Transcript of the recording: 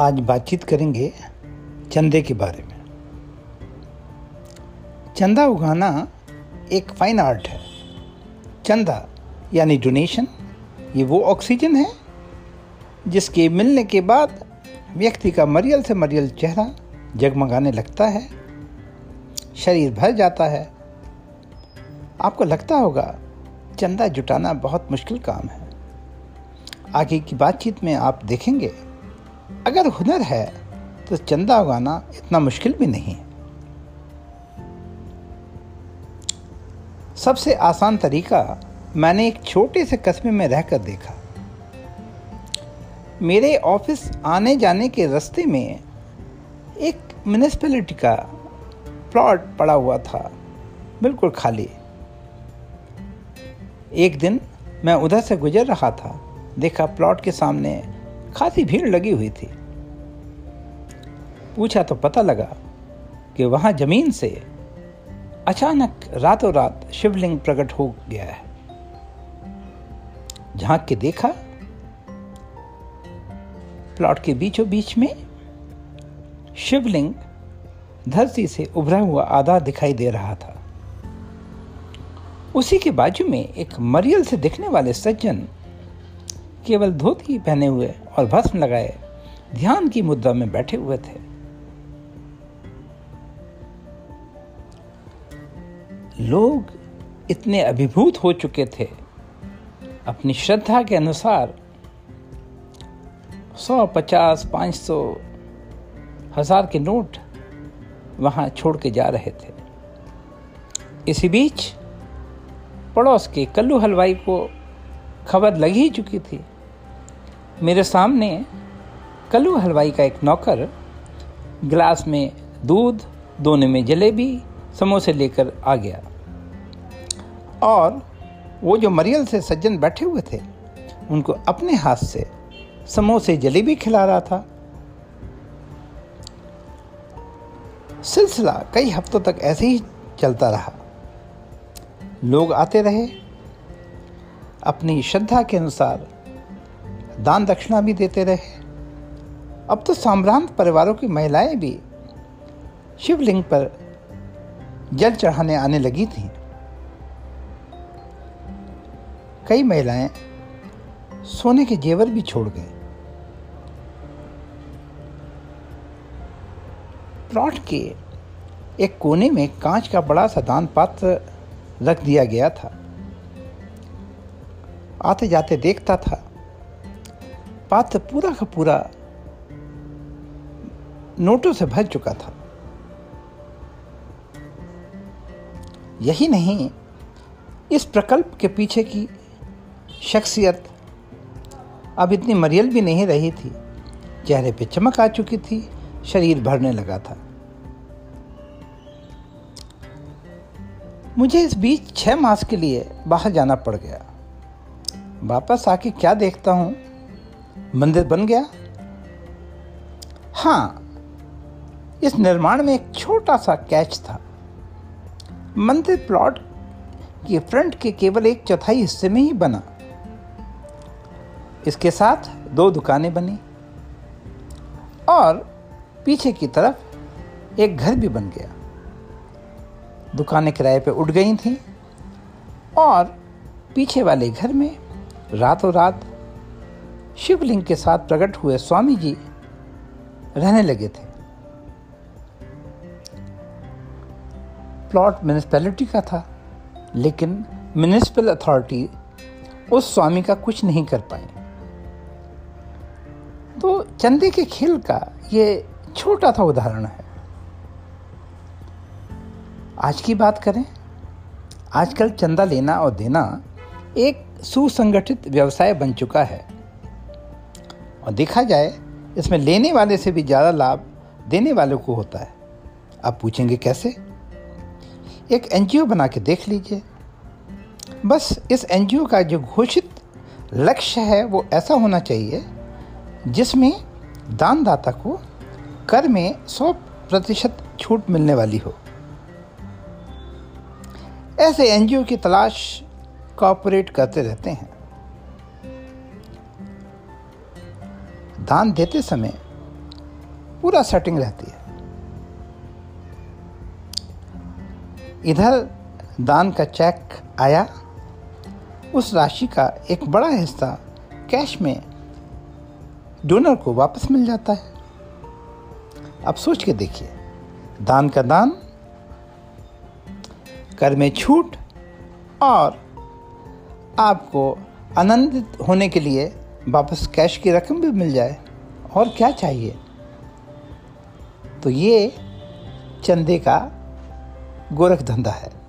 आज बातचीत करेंगे चंदे के बारे में। चंदा उगाना एक फाइन आर्ट है। चंदा, यानी डोनेशन ये वो ऑक्सीजन है, जिसके मिलने के बाद व्यक्ति का मरियल से मरियल चेहरा जगमगाने लगता है, शरीर भर जाता है। आपको लगता होगा, चंदा जुटाना बहुत मुश्किल काम है। आगे की बातचीत में आप देखेंगे अगर हुनर है तो चंदा उगाना इतना मुश्किल भी नहीं है। सबसे आसान तरीका, मैंने एक छोटे से कस्बे में रहकर देखा। मेरे ऑफ़िस आने जाने के रास्ते में एक म्यूनिसपैलिटी का प्लॉट पड़ा हुआ था, बिल्कुल खाली। एक दिन मैं उधर से गुजर रहा था, देखा प्लॉट के सामने खासी भीड़ लगी हुई थी। पूछा तो पता लगा कि वहाँ ज़मीन से अचानक रातों रात शिवलिंग प्रकट हो गया है। झाँक के देखा, प्लॉट के बीचों बीच में शिवलिंग धरती से उभरा हुआ आधा दिखाई दे रहा था। उसी के बाजू में एक मरियल से दिखने वाले सज्जन केवल धोती पहने हुए और भस्म लगाए, ध्यान की मुद्रा में बैठे हुए थे। लोग इतने अभिभूत हो चुके थे। अपनी श्रद्धा के अनुसार सौ पचास, पाँच सौ, हज़ार के नोट वहाँ छोड़ के जा रहे थे। इसी बीच पड़ोस के कल्लू हलवाई को खबर लग ही चुकी थी मेरे सामने कल्लू हलवाई का एक नौकर, गिलास में दूध, दोने में जलेबी, समोसे लेकर आ गया। और वो जो मरियल से सज्जन बैठे हुए थे, उनको अपने हाथ से समोसे, जलेबी खिला रहा था। सिलसिला कई हफ्तों तक ऐसे ही चलता रहा। लोग आते रहे। अपनी श्रद्धा के अनुसार दान दक्षिणा भी देते रहे। अब तो साम्रांत परिवारों की महिलाएँ भी शिवलिंग पर जल चढ़ाने आने लगी थीं। कई महिलाएँ सोने के जेवर भी छोड़ गए प्लॉट के एक कोने में कांच का बड़ा सा दान पात्र रख दिया गया था। आते जाते देखता था पात्र पूरा का पूरा नोटों से भर चुका था। यही नहीं, इस प्रकल्प के पीछे की शख्सियत अब इतनी मरियल भी नहीं रही थी। चेहरे पे चमक आ चुकी थी, शरीर भरने लगा था। मुझे इस बीच छह मास के लिए बाहर जाना पड़ गया। वापस आके क्या देखता हूँ? मंदिर बन गया? हाँ इस निर्माण में एक छोटा सा कैच था। मंदिर प्लॉट के फ्रंट के केवल एक चौथाई हिस्से में ही बना। इसके साथ दो दुकानें बनी और पीछे की तरफ़ एक घर भी बन गया। दुकानें किराए पे उठ गई थीं और पीछे वाले घर में रातों रात शिवलिंग के साथ प्रकट हुए स्वामी जी रहने लगे थे। प्लॉट म्यूनिसपैलिटी का था, लेकिन म्यूनिसिपल अथॉरिटी उस स्वामी का कुछ नहीं कर पाए। तो चंदे के खेल का ये छोटा सा उदाहरण है। आज की बात करें, आजकल चंदा लेना और देना एक सुसंगठित व्यवसाय बन चुका है। और देखा जाए, इसमें लेने वाले से भी ज़्यादा लाभ देने वाले को होता है। आप पूछेंगे कैसे? एक एनजीओ बना के देख लीजिए। बस इस एनजीओ का जो घोषित लक्ष्य है, वो ऐसा होना चाहिए, जिसमें दानदाता को कर में 100 प्रतिशत छूट मिलने वाली हो। ऐसे एनजीओ की तलाश कॉपरेट करते रहते हैं। दान देते समय पूरा सेटिंग रहती है। इधर दान का चेक आया। उस राशि का एक बड़ा हिस्सा कैश में डोनर को वापस मिल जाता है। अब सोच के देखिए, दान का दान, कर में छूट और आपको आनंदित होने के लिए वापस कैश की रकम भी मिल जाए। और क्या चाहिए? तो ये चंदे का गोरख धंधा है।